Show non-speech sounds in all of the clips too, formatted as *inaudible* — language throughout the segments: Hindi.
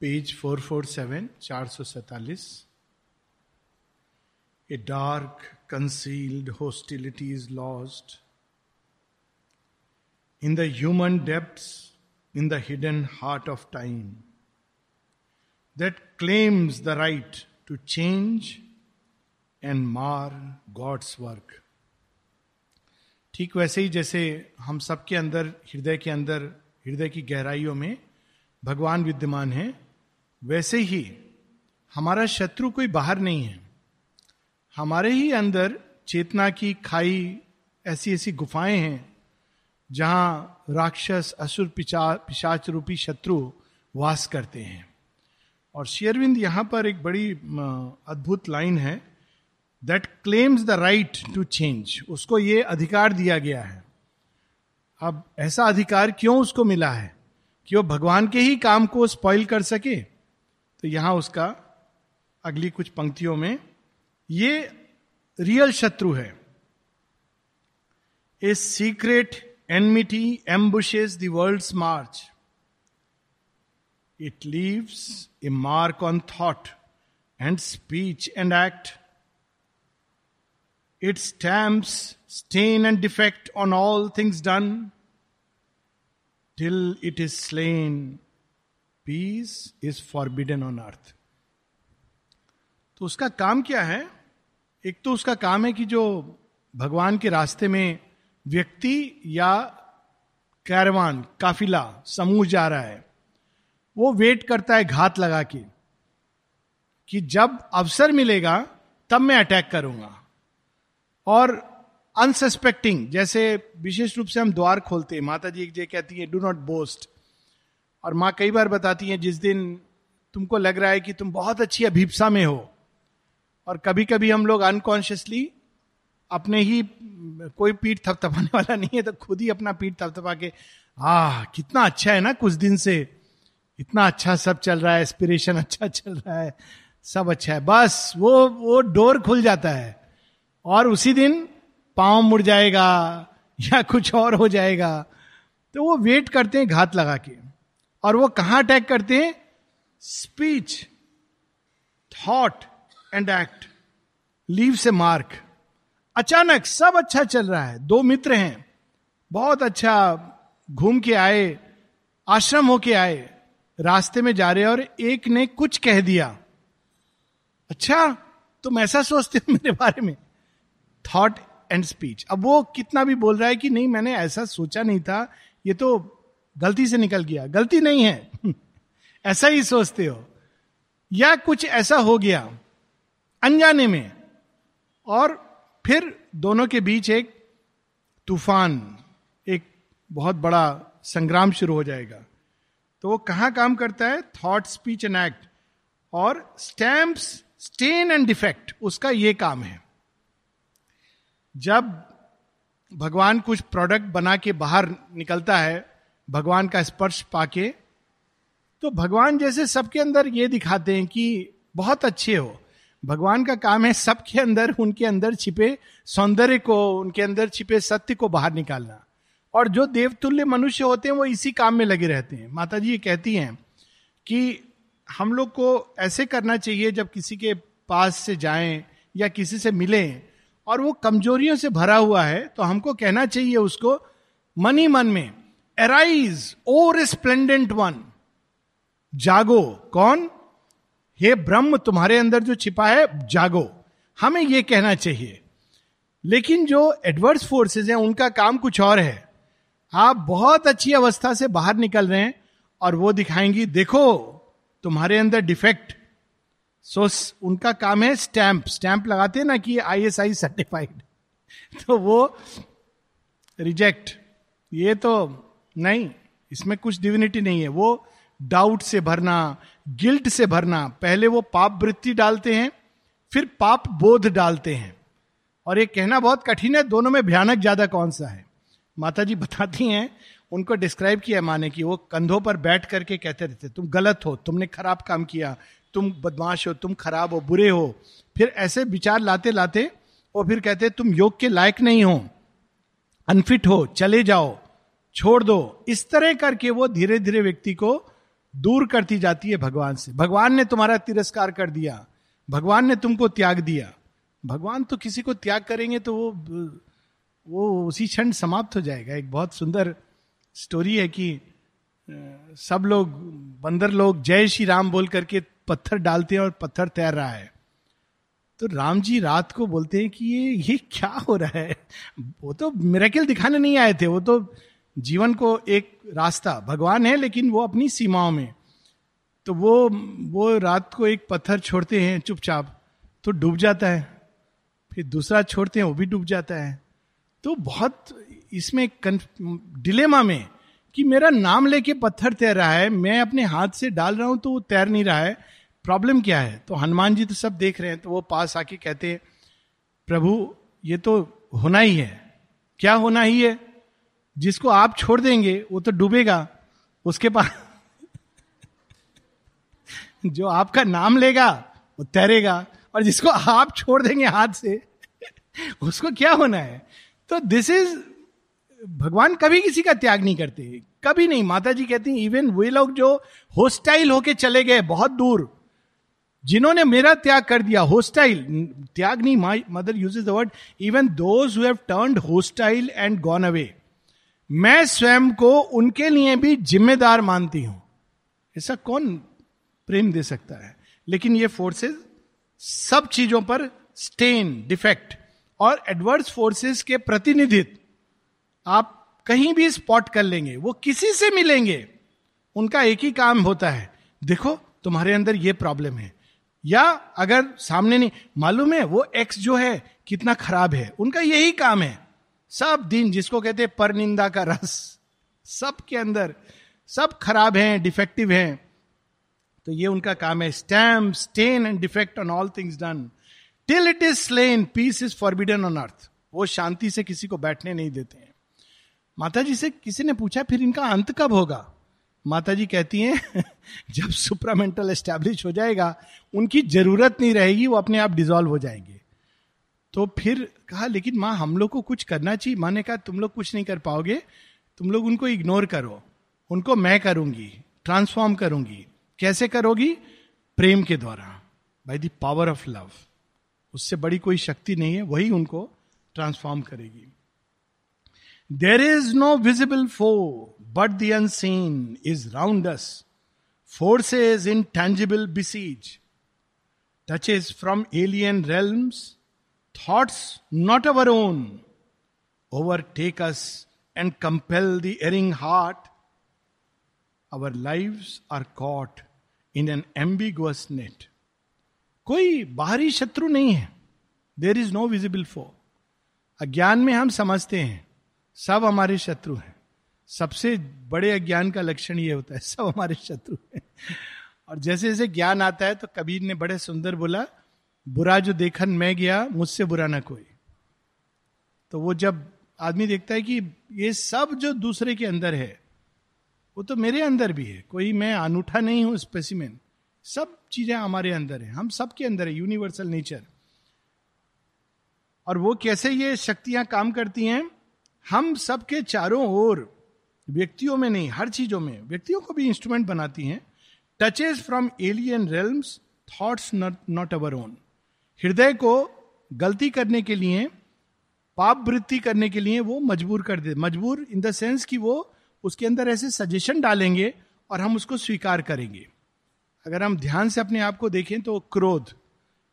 पेज फोर फोर सेवन, चार सौ सैतालीस a dark concealed hostility is lost in the human depths in the hidden heart of time that claims the right to change and mar God's work. ठीक वैसे ही जैसे हम सबके अंदर, हृदय के अंदर, हृदय की गहराइयों में भगवान विद्यमान है वैसे ही हमारा शत्रु कोई बाहर नहीं है। हमारे ही अंदर चेतना की खाई ऐसी ऐसी गुफाएँ हैं, जहाँ राक्षस, असुर, पिचा, पिशाच रूपी शत्रु वास करते हैं। और शेयरविंद यहाँ पर एक बड़ी अद्भुत लाइन है। That claims the right to change उसको ये अधिकार दिया गया है। अब ऐसा अधिकार क्यों उसको मिला है? कि वो भगवान के ही काम को स्पॉइल कर सके? तो यहाँ उसका अगली कुछ पंक्तियों में, ये रियल शत्रु है। A secret enmity ambushes world march it leaves a mark on thought and speech and act it stamp stain and defect on all things done till it is slain peace is forbidden on earth. तो उसका काम क्या है? एक तो उसका काम है कि जो भगवान के रास्ते में व्यक्ति या कैरवान, काफिला, समूह जा रहा है, वो वेट करता है घात लगा के कि जब अवसर मिलेगा, तब मैं अटैक करूँगा। और अनसस्पेक्टिंग जैसे विशेष रूप से हम द्वार खोलते हैं माता जी एक जगह कहती है डू नॉट बोस्ट और माँ कई बार बताती है, जिस दिन तुमको लग रहा है कि तुम बहुत अच्छी अभिप्सा में हो, और कभी कभी हम लोग अनकॉन्शियसली अपने ही, कोई पीठ थपथपाने वाला नहीं है तो खुद ही अपना पीठ थपथपा के आ कितना अच्छा है ना कुछ दिन से, इतना अच्छा सब चल रहा है एस्पिरेशन अच्छा चल रहा है, सब अच्छा है। बस, वो वो डोर खुल जाता है, और उसी दिन पाँव मुड़ जाएगा या कुछ और हो जाएगा तो वो वेट करते हैं घात लगा के। और वो कहाँ अटैक करते हैं? Speech, thought and act. Leave से मार्क। अचानक सब अच्छा चल रहा है। दो मित्र हैं। बहुत अच्छा घूम के आए, आश्रम होके आए, रास्ते में जा रहे और एक ने कुछ कह दिया। अच्छा तुम ऐसा सोचते हो मेरे बारे में? Thought and speech. अब वो कितना भी बोल रहा है कि नहीं, मैंने ऐसा सोचा नहीं था। ये तो गलती से निकल गया। गलती नहीं है। *laughs* ऐसा ही सोचते हो। या कुछ ऐसा हो गया अनजाने में, और फिर दोनों के बीच एक तूफ़ान, एक बहुत बड़ा संग्राम शुरू हो जाएगा। तो वो कहाँ काम करता है? थॉट स्पीच एंड एक्ट और स्टैम्प्स स्टेन एंड डिफेक्ट उसका ये काम है। जब भगवान कुछ प्रोडक्ट बना के बाहर निकलता है भगवान का स्पर्श पाके तो भगवान जैसे सबके अंदर ये दिखाते हैं कि बहुत अच्छे हो। भगवान का काम है सबके अंदर, उनके अंदर छिपे सौंदर्य को, उनके अंदर छिपे सत्य को बाहर निकालना। और जो देवतुल्य मनुष्य होते हैं, वो इसी काम में लगे रहते हैं। माता जी ये कहती हैं कि हम लोग को ऐसे करना चाहिए, जब किसी के पास से जाएँ या किसी से मिलें और वो कमजोरियों से भरा हुआ है तो हमको कहना चाहिए उसको, मन ही मन में एराइज ओ रिस्प्लेंडेंट वन जागो, कौन? हे ब्रह्म, तुम्हारे अंदर जो छिपा है, जागो। हमें यह कहना चाहिए। लेकिन जो एडवर्स फोर्सेस हैं, उनका काम कुछ और है। आप बहुत अच्छी अवस्था से बाहर निकल रहे हैं, और वो दिखाएँगी, देखो, तुम्हारे अंदर डिफेक्ट सो उनका काम है स्टैंप स्टैंप लगाते हैं ना कि आई एस आई सर्टिफाइड तो वो रिजेक्ट ये तो नहीं, इसमें कुछ डिविनिटी नहीं है। वो डाउट से भरना गिल्ट से भरना, पहले वो पाप वृत्ति डालते हैं, फिर पाप बोध डालते हैं। और ये कहना बहुत कठिन है, दोनों में भयानक ज़्यादा कौन सा है? माता जी बताती हैं, उनको डिस्क्राइब किया माने कि वो कंधों पर बैठ करके कहते रहते, तुम गलत हो, तुमने खराब काम किया, तुम बदमाश हो, तुम खराब हो, बुरे हो। फिर ऐसे विचार लाते लाते, वो फिर कहते, तुम योग के लायक नहीं हो अनफिट हो, चले जाओ छोड़ दो। इस तरह करके वो धीरे धीरे व्यक्ति को दूर करती जाती है भगवान से। भगवान ने तुम्हारा तिरस्कार कर दिया। भगवान ने तुमको त्याग दिया। भगवान तो किसी को त्याग करेंगे तो वो वो उसी क्षण समाप्त हो जाएगा। एक बहुत सुंदर स्टोरी है कि सब लोग, बंदर लोग जय श्री राम बोल करके पत्थर डालते हैं और पत्थर तैर रहा है। तो राम जी रात को बोलते हैं कि ये ये क्या हो रहा है? वो तो मेरेकल दिखाने नहीं आए थे। वो तो जीवन को एक रास्ता, भगवान है, लेकिन वो अपनी सीमाओं में। तो वो वो रात को एक पत्थर छोड़ते हैं चुपचाप तो डूब जाता है। फिर दूसरा छोड़ते हैं, वो भी डूब जाता है। तो बहुत इसमें डिलेमा में कि मेरा नाम लेके पत्थर तैर रहा है, मैं अपने हाथ से डाल रहा हूँ तो वो तैर नहीं रहा है। प्रॉब्लम क्या है? तो हनुमान जी तो सब देख रहे हैं तो वो पास आके कहते हैं, प्रभु, ये तो होना ही है। क्या होना ही है? जिसको आप छोड़ देंगे, वो तो डूबेगा। उसके पास जो आपका नाम लेगा, वो तैरेगा। और जिसको आप छोड़ देंगे हाथ से, उसको क्या होना है? तो दिस इज़ भगवान कभी किसी का त्याग नहीं करते। कभी नहीं। माता जी कहती इवन वे लोग जो होस्टाइल होके चले गए, बहुत दूर, जिन्होंने मेरा त्याग कर दिया होस्टाइल त्याग नहीं my mother use the word even those have turn hostile and gone away मैं स्वयं को उनके लिए भी जिम्मेदार मानती हूँ। ऐसा कौन प्रेम दे सकता है? लेकिन ये फोर्सेस सब चीज़ों पर स्टेन डिफेक्ट और एडवर्स फोर्सेस के प्रतिनिधित्व आप कहीं भी स्पॉट कर लेंगे, वो किसी से मिलेंगे, उनका एक ही काम होता है। देखो, तुम्हारे अंदर ये प्रॉब्लम है। या अगर सामने नहीं, मालूम है वो एक्स जो है कितना खराब है, उनका यही काम है। सब दिन जिसको कहते हैं परनिंदा का रस, सब के अंदर सब खराब हैं, डिफेक्टिव हैं। तो ये उनका काम है, stamp, stain and defect on all things done. Till it is slain, peace is forbidden on earth. वो शांति से किसी को बैठने नहीं देते हैं। माता जी से किसी ने पूछा, फिर इनका अंत कब होगा? माता जी कहती हैं, *laughs* जब सुपरामेंटल एस्टेब्लिश हो जाएगा, उनकी ज़रूरत नहीं रहेगी, वो अपने आप डिजोल्व हो जाएँगे। तो फिर कहा, लेकिन माँ, हम लोग को कुछ करना चाहिए। माँ ने कहा, तुम लोग कुछ नहीं कर पाओगे। तुम लोग उनको इग्नोर करो। उनको मैं करूँगी ट्रांसफॉर्म करूँगी। कैसे करोगी? प्रेम के द्वारा by the power of love उससे बड़ी कोई शक्ति नहीं है, वही उनको ट्रांसफॉर्म करेगी। There is no visible foe but the unseen is round forces intangible besiege touches from alien realms not our own overtake us and compel the erring heart our live are caught in an ambiguous net कोई बाहरी शत्रु नहीं है। There is no visible foe अज्ञान में हम समझते हैं, सब हमारे शत्रु हैं। सबसे बड़े अज्ञान का लक्षण ये होता है, सब हमारे शत्रु हैं। और जैसे जैसे ज्ञान आता है तो कबीर ने बड़े सुंदर बोला बुरा जो देखन मैं गया, मुझसे बुरा ना कोई। तो वो जब आदमी देखता है कि ये सब जो दूसरे के अंदर है, वो तो मेरे अंदर भी है। कोई मैं अनूठा नहीं हूँ स्पेसिमेन सब चीज़ें हमारे अंदर है। हम सबके अंदर है यूनिवर्सल नेचर और वो कैसे ये शक्तियाँ काम करती हैं? हम सबके चारों ओर, व्यक्तियों में नहीं, हर चीज़ों में, व्यक्तियों को भी इंस्ट्रूमेंट बनाती हैं। Touches from alien realms thoughts not our own हृदय को गलती करने के लिए, पाप वृत्ति करने के लिए वो मजबूर कर दे, मजबूर इन द सेंस कि वो उसके अंदर ऐसे सजेशन डालेंगे और हम उसको स्वीकार करेंगे। अगर हम ध्यान से अपने आप को देखें तो क्रोध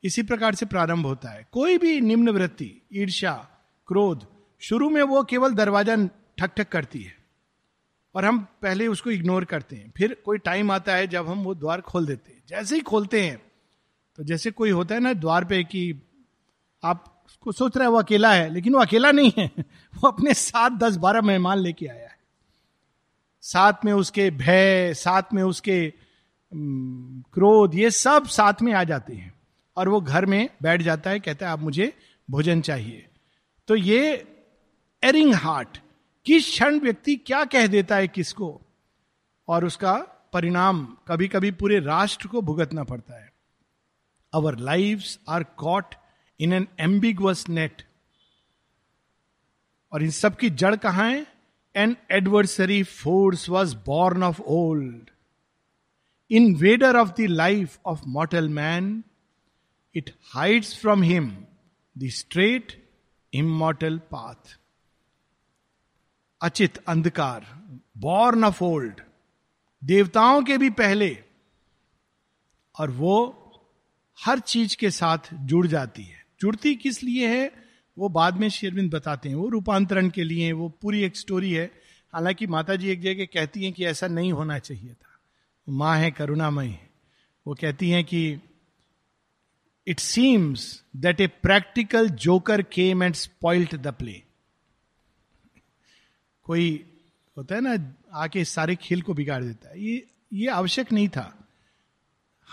इसी प्रकार से प्रारंभ होता है। कोई भी निम्न वृत्ति, ईर्ष्या, क्रोध, शुरू में वो केवल दरवाज़ा ठक ठक करती है और हम पहले उसको इग्नोर करते हैं। फिर कोई टाइम आता है जब हम वो द्वार खोल देते हैं। जैसे ही खोलते हैं तो जैसे कोई होता है ना द्वार पे कि आप को सोच रहे हैं वो अकेला है, लेकिन वो अकेला नहीं है। *laughs* वो अपने साथ दस बारह मेहमान लेके आया है। साथ में उसके भय, साथ में उसके क्रोध, ये सब साथ में आ जाते हैं। और वो घर में बैठ जाता है, कहता है, आप मुझे भोजन चाहिए। तो ये एरिंग हार्ट किस क्षण व्यक्ति क्या कह देता है किसको? और उसका परिणाम कभी कभी पूरे राष्ट्र को भुगतना पड़ता है। Our live are caught in an ambiguous net और इन सब की जड़ कहाँ है? An adversary force was born of old invader of the life of mortal man, it hides from him the straight, immortal path. अचित अंधकार बॉर्न ऑफ़ ओल्ड देवताओं के भी पहले और वो हर चीज़ के साथ जुड़ जाती है। जुड़ती किस लिए है? वो बाद में शेरविंद बताते हैं। वो रूपांतरण के लिए वो पूरी एक स्टोरी है। हालाँकि माता जी एक जगह कहती हैं कि ऐसा नहीं होना चाहिए था। माँ है, करुणामय है। वो कहती हैं कि it seems that a practical joker came and spoiled the play कोई होता है ना, आके सारे खेल को बिगाड़ देता है। ये ये आवश्यक नहीं था।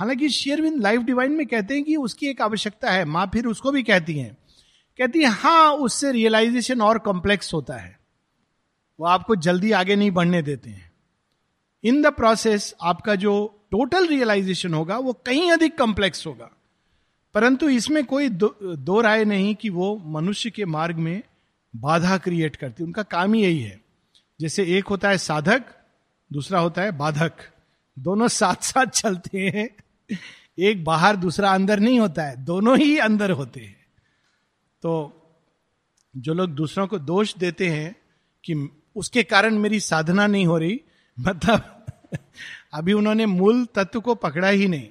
हालाँकि शेयरविंद लाइफ डिवाइन में कहते हैं कि उसकी एक आवश्यकता है माँ फिर उसको भी कहती हैं। कहती है हाँ उससे रियलाइजेशन और कॉम्प्लेक्स होता है। वो आपको जल्दी आगे नहीं बढ़ने देते हैं। इन द प्रोसेस आपका जो टोटल रियलाइजेशन होगा वो कहीं अधिक कॉम्प्लेक्स होगा। परंतु इसमें कोई दो, दो राय नहीं कि वो मनुष्य के मार्ग में बाधा क्रिएट करती। उनका काम ही यही है। जैसे एक होता है साधक दूसरा होता है बाधक। दोनों साथ साथ चलते हैं। एक बाहर दूसरा अंदर नहीं होता है, दोनों ही अंदर होते हैं। तो जो लोग दूसरों को दोष देते हैं कि उसके कारण मेरी साधना नहीं हो रही मतलब *laughs* अभी उन्होंने मूल तत्व को पकड़ा ही नहीं,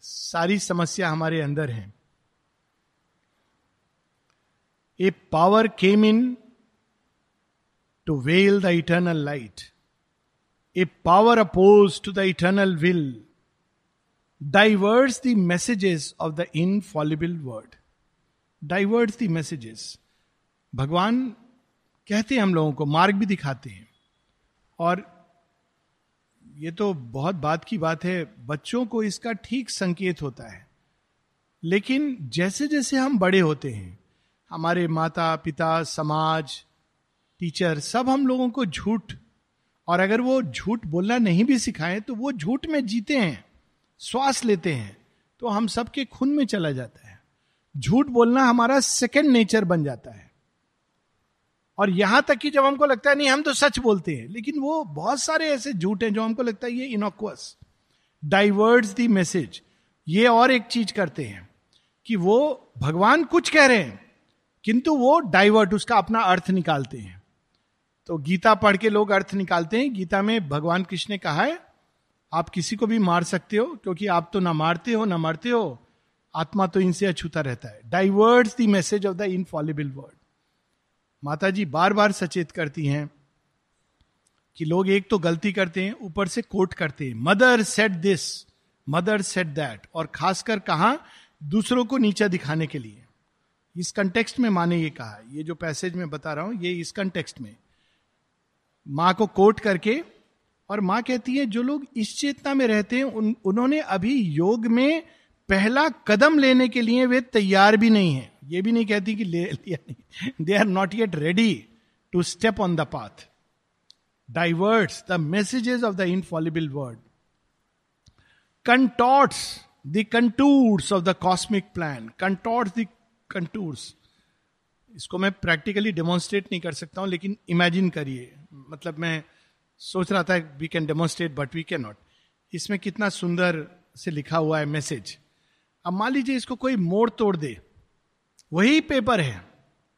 सारी समस्या हमारे अंदर है। A power came in to veil the eternal light a power oppose to the eternal will diverts the messages of the infallible word diverts the messages भगवान कहते हैं हम लोगों को, मार्ग भी दिखाते हैं। और ये तो बहुत बात की बात है, बच्चों को इसका ठीक संकेत होता है। लेकिन जैसे जैसे हम बड़े होते हैं, हमारे माता, पिता, समाज, टीचर, सब हम लोगों को झूठ, और अगर वो झूठ बोलना नहीं भी सिखाएँ तो वो झूठ में जीते हैं। श्वास लेते हैं तो हम सबके खून में चला जाता है। झूठ बोलना हमारा सेकेंड नेचर बन जाता है। और यहाँ तक कि जब हमको लगता है, नहीं, हम तो सच बोलते हैं। लेकिन वो बहुत सारे ऐसे झूठ हैं जो हमको लगता है, ये इनोक्वस डाइवर्ट्स दी मैसेज ये और एक चीज़ करते हैं कि वो भगवान कुछ कह रहे हैं, किंतु वो डाइवर्ट उसका अपना अर्थ निकालते हैं। तो गीता पढ़ के लोग अर्थ निकालते हैं। गीता में भगवान कृष्ण ने कहा है आप किसी को भी मार सकते हो, क्योंकि आप तो ना मारते हो, ना मरते हो, आत्मा तो इनसे अछूता रहता है। Divert the message of the infallible word Mata ji बार बार सचेत करती हैं कि लोग एक तो गलती करते हैं, ऊपर से कोट करते हैं। Mother said this mother said that और खासकर कहा? दूसरों को नीचा दिखाने के लिए। इस कंटेक्स्ट में माने ये कहा, ये जो पैसेज में बता रहा हूँ, ये इस कंटेक्स्ट में। माँ को कोट करके और माँ कहती है जो लोग इस चेतना में रहते हैं उन, उन्होंने अभी योग में पहला कदम लेने के लिए वे तैयार भी नहीं है. ये भी नहीं कहती कि ले लिया नहीं। They are not yet ready to step on the path diverts the messages of the infallible word contorts the contours of the cosmic plan contorts the contours इसको मैं प्रैक्टिकली डेमोन्स्ट्रेट नहीं कर सकता हूँ लेकिन इमेजिन करिए। मतलब मैं सोच रहा था we can demonstrate but we can not इसमें कितना सुंदर से लिखा हुआ है मैसेज अब मान लीजिए इसको कोई मोड़ तोड़ दे। वही पेपर है,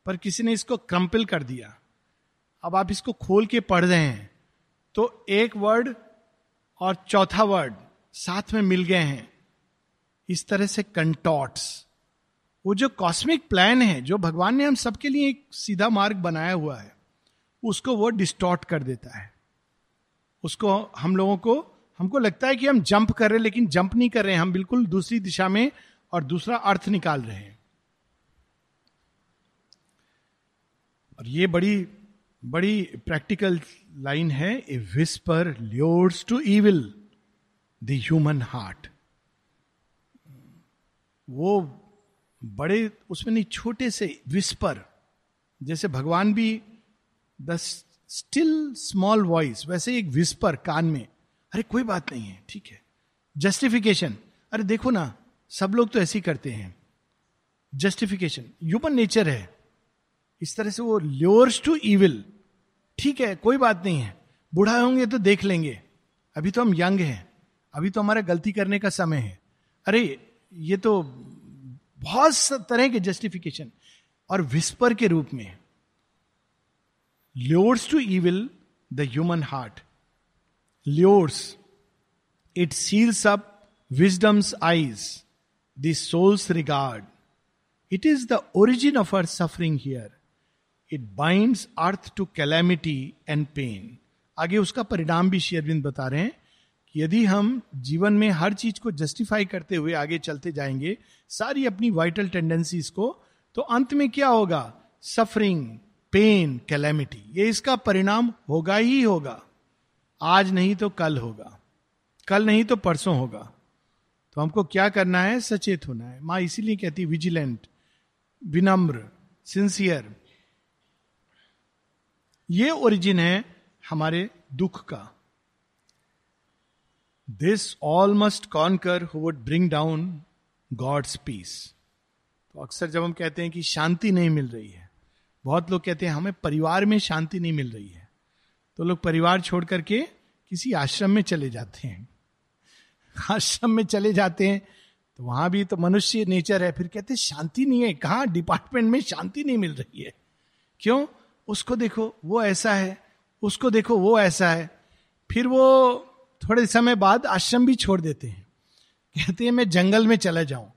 पर किसी ने इसको क्रम्पिल कर दिया। अब आप इसको खोल के पढ़ रहे हैं तो एक वर्ड और चौथा वर्ड साथ में मिल गए हैं। इस तरह से कंटॉट्स वो जो कॉस्मिक प्लान है, जो भगवान ने हम सबके लिए एक सीधा मार्ग बनाया हुआ है, उसको वो डिस्टॉर्ट कर देता है। उसको हम लोगों को, हमको लगता है कि हम जंप कर रहे हैं, लेकिन जंप नहीं कर रहे हैं। हम बिल्कुल दूसरी दिशा में और दूसरा अर्थ निकाल रहे हैं। और ये बड़ी बड़ी प्रैक्टिकल लाइन है। A whisper lures to evil the human heart वो बड़े, उसमें नहीं, छोटे से विस्पर जैसे भगवान भी द स्टिल स्मॉल वॉइस वैसे एक विस्पर कान में, अरे, कोई बात नहीं है, ठीक है। जस्टिफिकेशन अरे, देखो ना, सब लोग तो ऐसे ही करते हैं। जस्टिफिकेशन ह्यूमन नेचर है। इस तरह से वो ल्योर्स टू इविल ठीक है, कोई बात नहीं है, बूढ़ा होंगे तो देख लेंगे। अभी तो हम यंग हैं, अभी तो हमारा गलती करने का समय है। अरे, ये तो बहुत तरह के जस्टिफिकेशन और विस्पर के रूप में। Lures to evil the human heart lures it seals up wisdom's eyes the soul's regard it is the origin of our suffering here it bind earth to calamity and pain आगे उसका परिणाम भी शेयरविंद बता रहे हैं कि यदि हम जीवन में हर चीज़ को जस्टिफाई करते हुए आगे चलते जाएँगे, सारी अपनी वाइटल टेंडेंसीज को तो अंत में क्या होगा? सफरिंग पेन कैलेमिटी ये इसका परिणाम होगा ही होगा। आज नहीं तो कल होगा। कल नहीं तो परसों होगा। तो हमको क्या करना है? सचेत होना है। माँ इसीलिए कहती विजिलेंट विनम्र सिंसियर ये ओरिजिन है हमारे दुख का। This all must conquer who would bring down God's peace तो अक्सर जब हम कहते हैं कि शांति नहीं मिल रही है बहुत लोग कहते हैं, हमें परिवार में शांति नहीं मिल रही है। तो लोग परिवार छोड़ करके किसी आश्रम में चले जाते हैं। *laughs* आश्रम में चले जाते हैं तो वहाँ भी तो मनुष्य नेचर है। फिर कहते शांति नहीं है, कहा डिपार्टमेंट में शांति नहीं मिल रही है? क्यों? उसको देखो, वो ऐसा है, उसको देखो, वो ऐसा है। फिर वो थोड़े समय बाद आश्रम भी छोड़ देते हैं। कहते हैं, मैं जंगल में चला जाऊँ।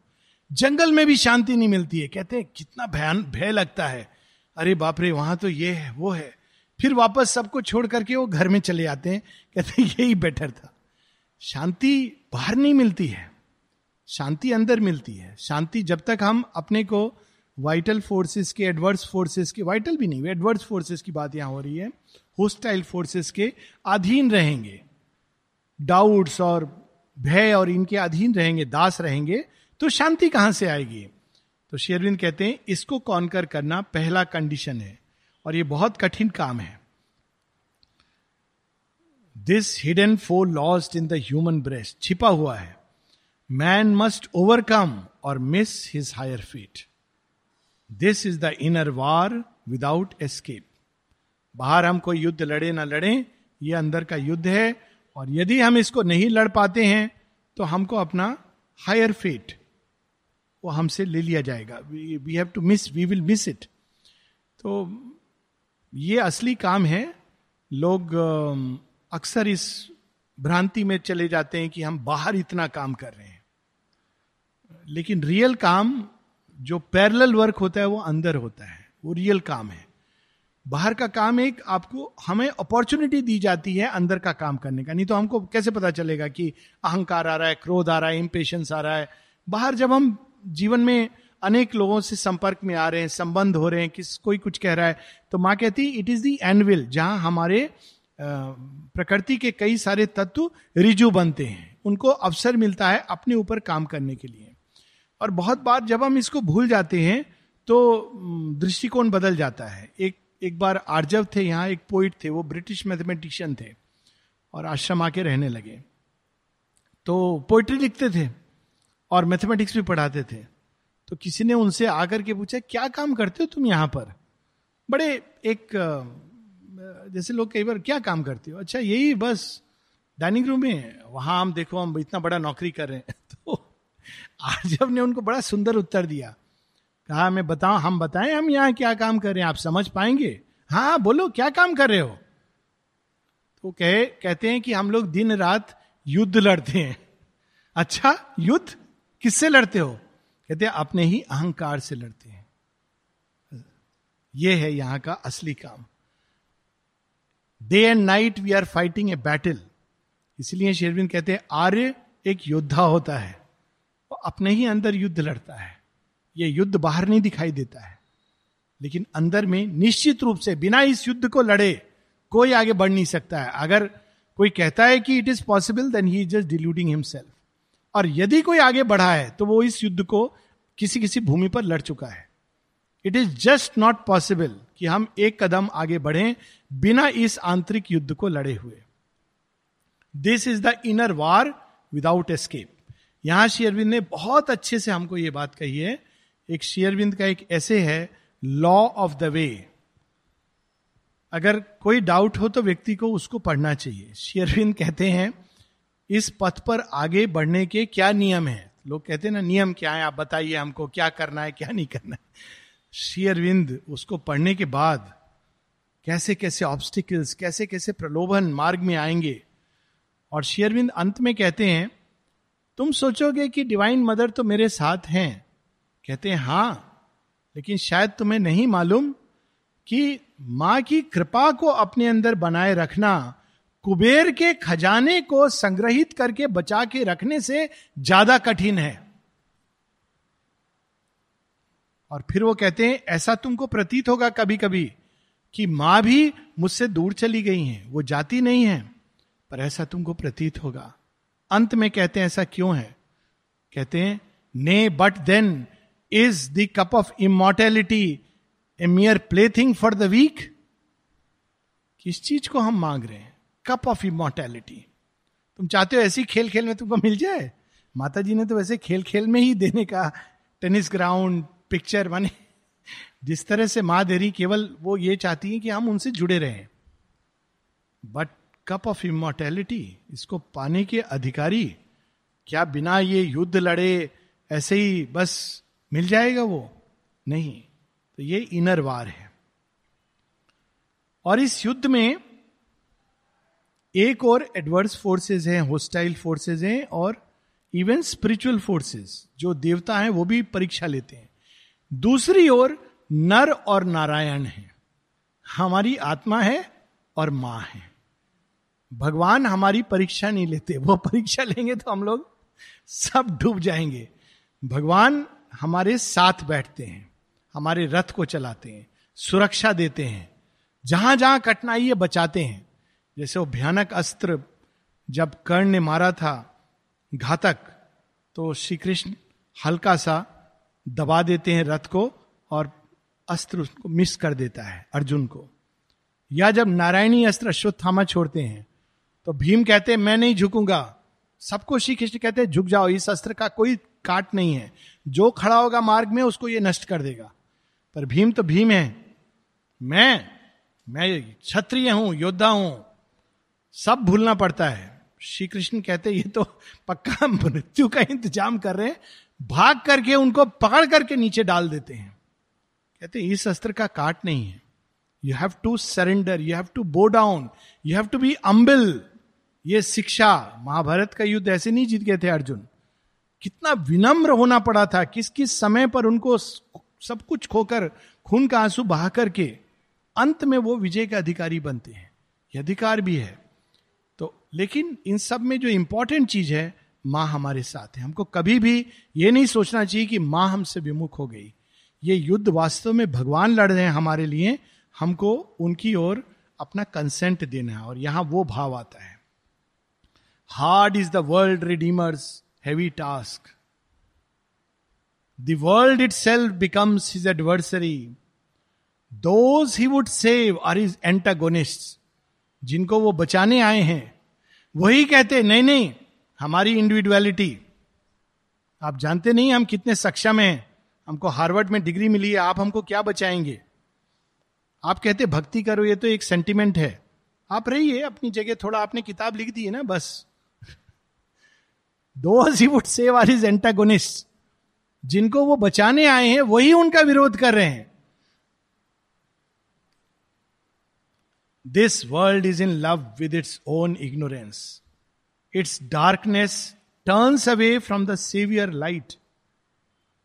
जंगल में भी शांति नहीं मिलती है। कहते हैं, कितना भय लगता है। अरे बाप रे, वहाँ तो ये है, वो है। फिर वापस सबको छोड़ करके वो घर में चले आते हैं, कहते हैं, यही बेटर था। शांति बाहर नहीं मिलती है। शांति अंदर मिलती है। शांति जब तक हम अपने को वाइटल फोर्सेस के एडवर्स फोर्सेस के वाइटल भी नहीं एडवर्स फोर्सेस की बात यहाँ हो रही है होस्टाइल फोर्सेस के अधीन रहेंगे। डाउट्स और भय और इनके अधीन रहेंगे, दास रहेंगे तो शांति कहाँ से आएगी? तो शेरविंद कहते हैं, इसको कॉन्कर करना पहला कंडीशन है और ये बहुत कठिन काम है। This hidden foe lost in the human breast छिपा हुआ है। Man must overcome or miss his higher fate this is the inner war without escape बाहर हम कोई युद्ध लड़े ना लड़े, ये अंदर का युद्ध है और यदि हम इसको नहीं लड़ पाते हैं तो हमको अपना हायर फेट वो हमसे ले लिया जाएगा। We have to miss we will miss it तो ये असली काम है। लोग अक्सर इस भ्रांति में चले जाते हैं कि हम बाहर इतना काम कर रहे हैं। लेकिन रियल काम जो पैरेलल वर्क होता है, वो अंदर होता है। वो रियल काम है। बाहर का काम एक आपको, हमें अपॉर्चुनिटी दी जाती है अंदर का काम करने का। नहीं तो हमको कैसे पता चलेगा कि अहंकार आ रहा है, क्रोध आ रहा है इम्पेशंस आ रहा है? बाहर जब हम जीवन में अनेक लोगों से संपर्क में आ रहे हैं, संबंध हो रहे हैं, किस, कोई कुछ कह रहा है। तो माँ कहती इट इज़ दी एनविल जहाँ हमारे प्रकृति के कई सारे तत्व रिजु बनते हैं। उनको अवसर मिलता है अपने ऊपर काम करने के लिए। और बहुत बार जब हम इसको भूल जाते हैं तो दृष्टिकोण बदल जाता है। एक एक बार आर्जव थे, यहाँ एक पोइट थे, वो ब्रिटिश मैथमेटिशियन थे और आश्रम आके रहने लगे। तो पोइट्री लिखते थे। और मैथमेटिक्स भी पढ़ाते थे। तो किसी ने उनसे आकर के पूछा, क्या काम करते हो तुम यहाँ पर? बड़े एक जैसे लोग कई बार, क्या काम करते हो? अच्छा यही बस डाइनिंग रूम में वहाँ हम देखो, हम इतना बड़ा नौकरी कर रहे हैं। *laughs* तो आर्जव ने उनको बड़ा सुंदर उत्तर दिया। कहा, मैं बताऊँ, हम बताएँ हम यहाँ क्या काम कर रहे हैं? आप समझ पाएँगे? हाँ बोलो, क्या काम कर रहे हो? तो कहे, कहते हैं कि हम लोग दिन रात युद्ध लड़ते हैं। अच्छा युद्ध? किससे लड़ते हो? कहते हैं, अपने ही अहंकार से लड़ते हैं। यह है यहाँ का असली काम। Day and night we are fighting a battle इसलिए शेरविंद कहते हैं, आर्य एक योद्धा होता है। वो अपने ही अंदर युद्ध लड़ता है। ये युद्ध बाहर नहीं दिखाई देता है। लेकिन अंदर में निश्चित रूप से बिना इस युद्ध को लड़े कोई आगे बढ़ नहीं सकता है। अगर कोई कहता है कि it is possible then he is just deluding himself और यदि कोई आगे बढ़ा है तो वो इस युद्ध को किसी किसी भूमि पर लड़ चुका है। It is just not possible कि हम एक कदम आगे बढ़े बिना इस आंतरिक युद्ध को लड़े हुए। This is the inner war without escape यहाँ शेयरविंद ने बहुत अच्छे से हमको यह बात कही है। एक शेयरविंद का एक ऐसे है लॉ ऑफ़ द वे अगर कोई डाउट हो तो व्यक्ति को उसको पढ़ना चाहिए। शेयरविंद कहते हैं इस पथ पर आगे बढ़ने के क्या नियम है? लोग कहते हैं ना, नियम क्या है? आप बताइए हमको, क्या करना है, क्या नहीं करना है? शेयरविंद उसको पढ़ने के बाद कैसे कैसे ऑब्स्टिकल्स कैसे कैसे प्रलोभन मार्ग में आएँगे? और शेयरविंद अंत में कहते हैं, तुम सोचोगे कि डिवाइन मदर तो मेरे साथ हैं। कहते हैं, हाँ, लेकिन शायद तुम्हें नहीं मालूम कि माँ की कृपा को अपने अंदर बनाए रखना कुबेर के खजाने को संग्रहित करके बचा के रखने से ज़्यादा कठिन है। और फिर वो कहते हैं, ऐसा तुमको प्रतीत होगा कभी कभी कि माँ भी मुझसे दूर चली गई हैं, वो जाती नहीं है, पर ऐसा तुमको प्रतीत होगा। अंत में कहते हैं, ऐसा क्यों है? कहते हैं, ने but then is the cup of immortality a mere plaything for the weak किस चीज़ को हम मांग रहे हैं? कप ऑफ़ इमोर्टेलिटी तुम चाहते हो ऐसी खेल खेल में तुमको मिल जाए? माता जी ने तो वैसे खेल खेल में ही देने का टेनिस ग्राउंड, पिक्चर बने जिस तरह से माँ दे रही केवल वो ये चाहती है कि हम उनसे जुड़े रहें। बट कप ऑफ़ इमोर्टेलिटी इसको पाने के अधिकारी, क्या बिना ये युद्ध लड़े ऐसे ही बस मिल जाएगा वो? नहीं तो ये इनर वार है। और इस युद्ध में एक और एडवर्स फोर्सेस हैं होस्टाइल फोर्सेस हैं और इवन स्पिरिचुअल फोर्सेस जो देवता हैं, वो भी परीक्षा लेते हैं। दूसरी ओर नर और नारायण है। हमारी आत्मा है और माँ है। भगवान हमारी परीक्षा नहीं लेते, वो परीक्षा लेंगे तो हम लोग सब डूब जाएँगे। भगवान हमारे साथ बैठते हैं, हमारे रथ को चलाते हैं, सुरक्षा देते हैं जहाँ जहाँ कठिनाई बचाते हैं। जैसे वो भयानक अस्त्र जब कर्ण ने मारा था घातक तो श्री कृष्ण हल्का सा दबा देते हैं रथ को और अस्त्र उसको मिस कर देता है अर्जुन को। या जब नारायणी अस्त्र अश्वत्थामा छोड़ते हैं तो भीम कहते हैं, मैं नहीं झुकूँगा। सबको श्री कृष्ण कहते हैं, झुक जाओ, इस अस्त्र का कोई काट नहीं है। जो खड़ा होगा मार्ग में, उसको ये नष्ट कर देगा। पर भीम तो भीम है। मैं मैं क्षत्रिय हूँ, योद्धा हूँ। सब भूलना पड़ता है। श्री कृष्ण कहते, ये तो पक्का मृत्यु का इंतज़ाम कर रहे भाग करके उनको पकड़ करके नीचे डाल देते हैं। कहते, इस अस्त्र का काट नहीं है। You have to surrender you have to bow down you have to be humble ये शिक्षा महाभारत का युद्ध ऐसे नहीं जीत गए थे अर्जुन। कितना विनम्र होना पड़ा था, किस किस समय पर उनको सब कुछ खोकर, खून का आँसू बहा करके, अंत में वो विजय के अधिकारी बनते हैं। ये अधिकार भी है। लेकिन इन सब में जो इंपॉर्टेंट चीज़ है, माँ हमारे साथ है। हमको कभी भी ये नहीं सोचना चाहिए कि माँ हमसे विमुख हो गई। ये युद्ध वास्तव में भगवान लड़ रहे हैं हमारे लिए। हमको उनकी ओर अपना कंसेंट देना है और यहाँ वो भाव आता है। Hard is the world redeemer's heavy task the world itself becomes his adversary those he would save are his antagonist जिनको वो बचाने आए हैं। वही कहते नहीं नहीं, हमारी इंडिविजुअलिटी आप जानते नहीं हम कितने सक्षम हैं, हमको हार्वर्ड में डिग्री मिली है, आप हमको क्या बचाएँगे? आप कहते भक्ति करो, ये तो एक सेंटिमेंट है, आप रहिए, अपनी जगह थोड़ा आपने किताब लिख दी है ना, बस। Those he would save are his antagonist जिनको वो बचाने आए हैं, वही उनका विरोध कर रहे हैं। This world is in love with its own ignorance its darkness turns away from the saviour light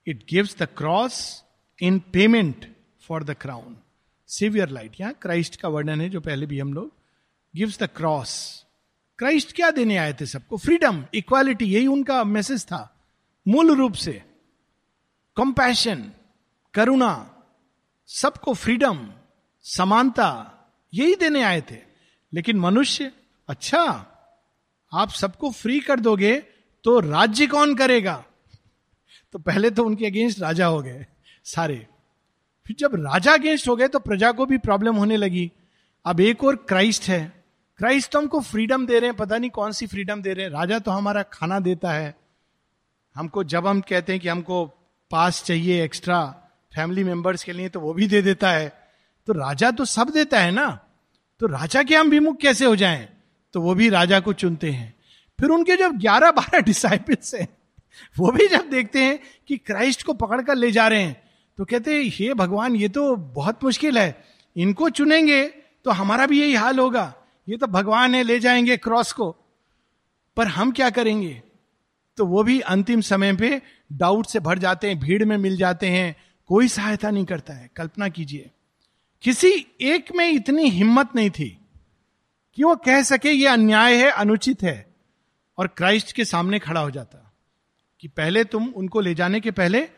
it gives the cross in payment for the crown saviour light यहाँ क्राइस्ट का वर्णन है जो पहले भी हम लोग गिव्स द क्रॉस क्राइस्ट क्या देने आए थे सबको? फ्रीडम इक्वालिटी यही उनका मैसेज था। मूल रूप से कंपैशन करुणा, सबको फ्रीडम समानता यही देने आए थे। लेकिन मनुष्य अच्छा आप सबको फ्री कर दोगे तो राज्य कौन करेगा? तो पहले तो उनके अगेंस्ट राजा हो गए, सारे। फिर जब राजा अगेंस्ट हो गए तो प्रजा को भी प्रॉब्लम होने लगी। अब एक और क्राइस्ट है। क्राइस्ट तो हमको फ्रीडम दे रहे हैं, पता नहीं कौन सी फ्रीडम दे रहे हैं। राजा तो हमारा खाना देता है। हमको जब हम कहते हैं कि हमको पास चाहिए एक्स्ट्रा फैमिली मेंबर्स के लिए तो वो भी दे देता है। तो राजा तो सब देता है ना? तो राजा के हम विमुख कैसे हो जाएँ? तो वो भी राजा को चुनते हैं। फिर उनके जब ग्यारह बारह डिसाइपल्स हैं, वो भी जब देखते हैं कि क्राइस्ट को पकड़ कर ले जा रहे हैं तो कहते हैं, हे भगवान, ये तो बहुत मुश्किल है। इनको चुनेंगे तो हमारा भी यही हाल होगा। ये तो भगवान है, ले जाएँगे क्रॉस को। पर हम क्या करेंगे? तो वो भी अंतिम समय पे डाउट से भर जाते हैं, भीड़ में मिल जाते हैं। कोई सहायता नहीं करता है। कल्पना कीजिए। किसी एक में इतनी हिम्मत नहीं थी कि वो कह सके ये अन्याय है, अनुचित है और क्राइस्ट के सामने खड़ा हो जाता कि पहले तुम उनको ले जाने के पहले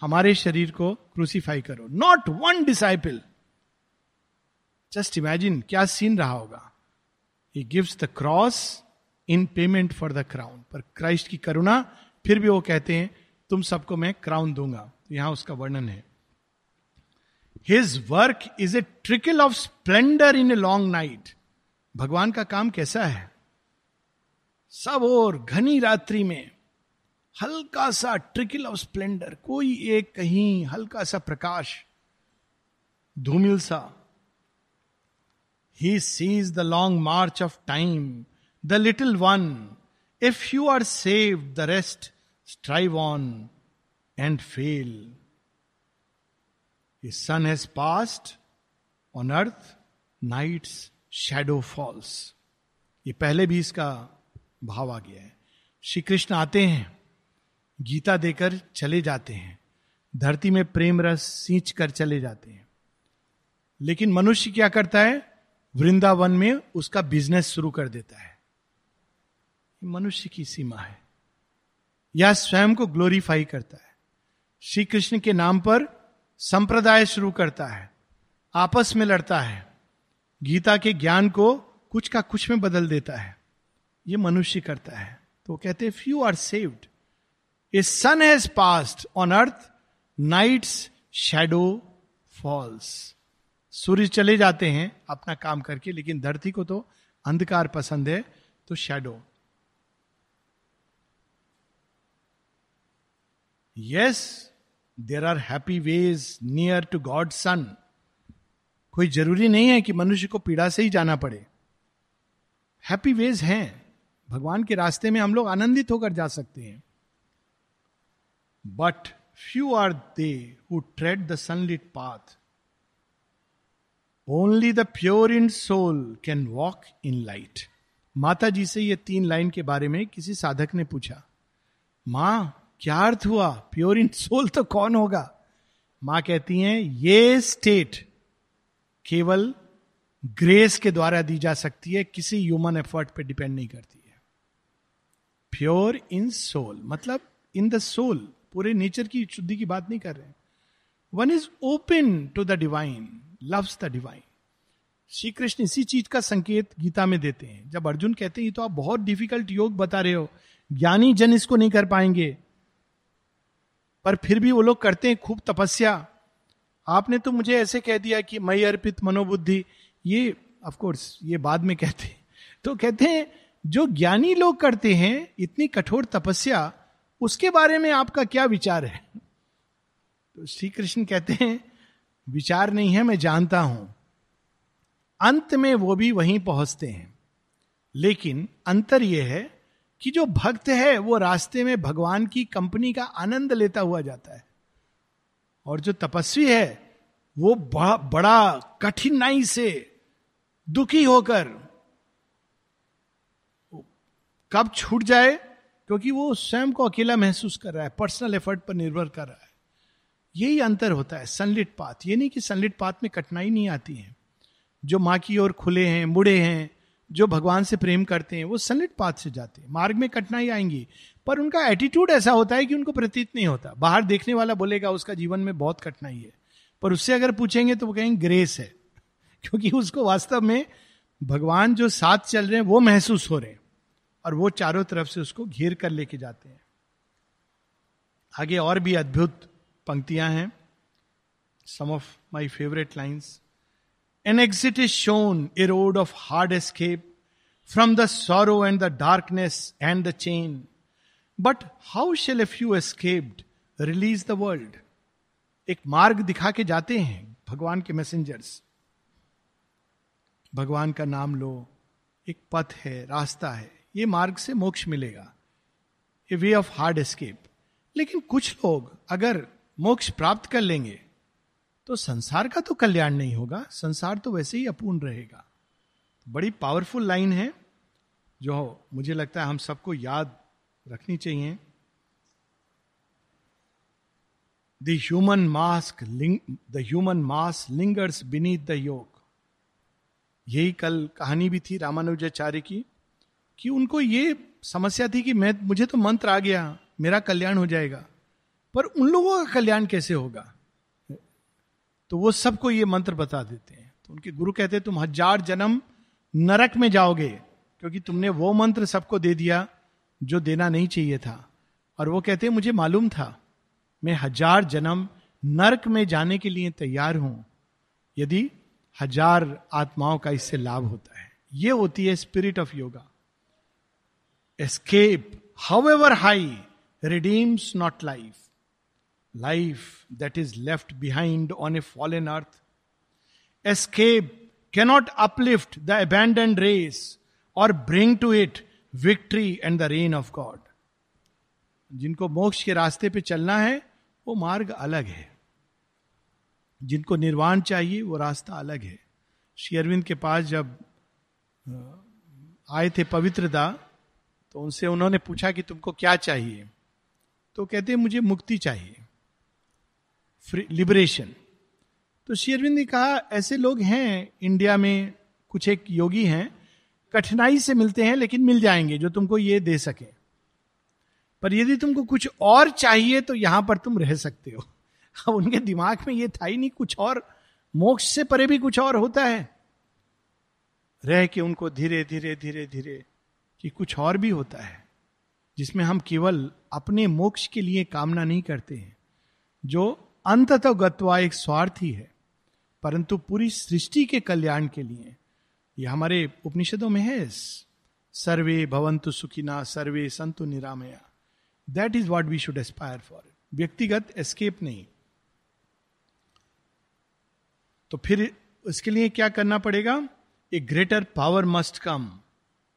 हमारे शरीर को क्रूसीफाई करो। Not one disciple just imagine क्या सीन रहा होगा। He gives the cross in payment for the crown पर क्राइस्ट की करुणा, फिर भी वो कहते हैं, तुम सबको मैं क्राउन दूँगा। तो यहाँ उसका वर्णन है। His work is a trickle of splendour in a long night भगवान का काम कैसा है? सब और घनी रात्रि में हल्का सा ट्रिकल ऑफ़ स्प्लेंडर कोई एक कहीं हल्का सा प्रकाश, धूमिल सा। He sees the long march of time the little won if you are save the rest strive on and fail sun has passed on earth night's shadow falls ये पहले भी इसका भाव आ गया है। श्री कृष्ण आते हैं, गीता देकर चले जाते हैं, धरती में प्रेम रस सींच कर चले जाते हैं। लेकिन मनुष्य क्या करता है? वृंदावन में उसका बिज़नेस शुरू कर देता है। मनुष्य की सीमा है। या स्वयं को ग्लोरीफाई करता है। श्री कृष्ण के नाम पर संप्रदाय शुरू करता है, आपस में लड़ता है, गीता के ज्ञान को कुछ का कुछ में बदल देता है, ये मनुष्य करता है। तो कहते few are saved a sun has passed on earth night's shadow falls सूर्य चले जाते हैं अपना काम करके, लेकिन धरती को तो अंधकार पसंद है तो shadow yes there are happy ways near to God sun कोई ज़रूरी नहीं है कि मनुष्य को पीड़ा से ही जाना पड़े। हैप्पी वेज हैं। भगवान के रास्ते में हम लोग आनंदित होकर जा सकते हैं। But few are they who tread the sunlit path only the pure in soul can walk in light Mata ji से ये तीन लाइन के बारे में किसी साधक ने पूछा, माँ क्या अर्थ हुआ? प्योर इन सोल तो कौन होगा? माँ कहती हैं, ये स्टेट केवल ग्रेस के द्वारा दी जा सकती है, किसी ह्यूमन एफर्ट पे डिपेंड नहीं करती है। प्योर इन सोल मतलब इन द सोल पूरे नेचर की शुद्धि की बात नहीं कर रहे one is open to the divine loves the divine Shri Krishna इसी चीज़ का संकेत गीता में देते हैं। जब अर्जुन कहते हैं तो आप बहुत डिफ़िकल्ट योग बता रहे हो, ज्ञानी जन इसको नहीं कर पाएँगे। पर फिर भी वो लोग करते हैं खूब तपस्या। आपने तो मुझे ऐसे कह दिया कि मई अर्पित मनोबुद्धि, ये ऑफ़ कोर्स ये बाद में कहते हैं। तो कहते हैं, जो ज्ञानी लोग करते हैं, इतनी कठोर तपस्या, उसके बारे में आपका क्या विचार है? तो श्री कृष्ण कहते हैं, विचार नहीं है, मैं जानता हूँ। अंत में वो भी वहीं पहुँचते हैं। लेकिन अंतर यह है कि जो भक्त है, वो रास्ते में भगवान की कंपनी का आनंद लेता हुआ जाता है। और जो तपस्वी है, वो बड़ा कठिनाई से दुखी होकर कब छूट जाए, क्योंकि वो स्वयं को अकेला महसूस कर रहा है पर्सनल एफर्ट पर निर्भर कर रहा है। यही अंतर होता है सनलिट पाथ ये नहीं कि सनलिट पाथ में कठिनाई नहीं आती है। जो माँ की ओर खुले हैं, मुड़े हैं जो भगवान से प्रेम करते हैं, वो सनलिट पाथ से जाते हैं। मार्ग में कठिनाई आएँगी, पर उनका एटीट्यूड ऐसा होता है कि उनको प्रतीत नहीं होता। बाहर देखने वाला बोलेगा, उसका जीवन में बहुत कठिनाई है। पर उससे अगर पूछेंगे तो वो कहेंगे, ग्रेस है। *laughs* क्योंकि उसको वास्तव में भगवान जो साथ चल रहे हैं, वो महसूस हो रहे हैं। और वो चारों तरफ़ से उसको घेर कर लेके जाते हैं। आगे और भी अद्भुत पंक्तियाँ हैं। Some of my favourite lines An exit is shown, a road of hard escape from the sorrow and the darkness and the chain. But how shall a few escaped release the world? एक मार्ग दिखा के जाते हैं भगवान के मैसेंजर्स भगवान का नाम लो एक पथ है रास्ता है ये मार्ग से मोक्ष मिलेगा a way of hard escape लेकिन कुछ लोग अगर मोक्ष प्राप्त कर लेंगे तो संसार का तो कल्याण नहीं होगा, संसार तो वैसे ही अपूर्ण रहेगा। बड़ी पावरफुल लाइन है, जो मुझे लगता है हम सबको याद रखनी चाहिए। The human mask the human mass lingers beneath the yoke यही कल कहानी भी थी रामानुजाचार्य की, कि उनको ये समस्या थी कि मैं, मुझे तो मंत्र आ गया, मेरा कल्याण हो जाएगा, पर उन लोगों का कल्याण कैसे होगा? तो वो सबको ये मंत्र बता देते हैं। तो उनके गुरु कहते तुम हज़ार जन्म नरक में जाओगे, क्योंकि तुमने वो मंत्र सबको दे दिया जो देना नहीं चाहिए था। और वो कहते हैं, मुझे मालूम था, मैं हज़ार जन्म नरक में जाने के लिए तैयार हूँ, यदि हज़ार आत्माओं का इससे लाभ होता है। ये होती है spirit of yoga escape however high redeems not life that is left behind on a fallen earth escape cannot uplift the abandon race or bring to it victory and the reign of God जिनको मोक्ष के रास्ते पे चलना है, वो मार्ग अलग है। जिनको निर्वाण चाहिए, वो रास्ता अलग है। श्री अरविंद के पास जब, आए थे पवित्रता तो उनसे उन्होंने पूछा कि तुमको क्या चाहिए? तो कहते मुझे मुक्ति चाहिए। लिबरेशन तो शेरविंद ने कहा, ऐसे लोग हैं, इंडिया में कुछ एक योगी हैं, कठिनाई से मिलते हैं, लेकिन मिल जाएँगे, जो तुमको ये दे सके। पर यदि तुमको कुछ और चाहिए तो यहाँ पर तुम रह सकते हो। *laughs* अब उनके दिमाग में ये था ही नहीं, कुछ और, मोक्ष से परे भी कुछ और होता है। रह के उनको धीरे धीरे धीरे धीरे कि कुछ और भी होता है, जिसमें हम केवल अपने मोक्ष के लिए कामना नहीं करते हैं, जो अंततः गत्वा एक स्वार्थ ही, परंतु पूरी सृष्टि के कल्याण के लिए। यह हमारे उपनिषदों में है। सर्वे भवंतु सुखिना, सर्वे संतु निरामया। That is what we should aspire for व्यक्तिगत एस्केप नहीं। तो फिर उसके लिए क्या करना पड़ेगा? A greater power must come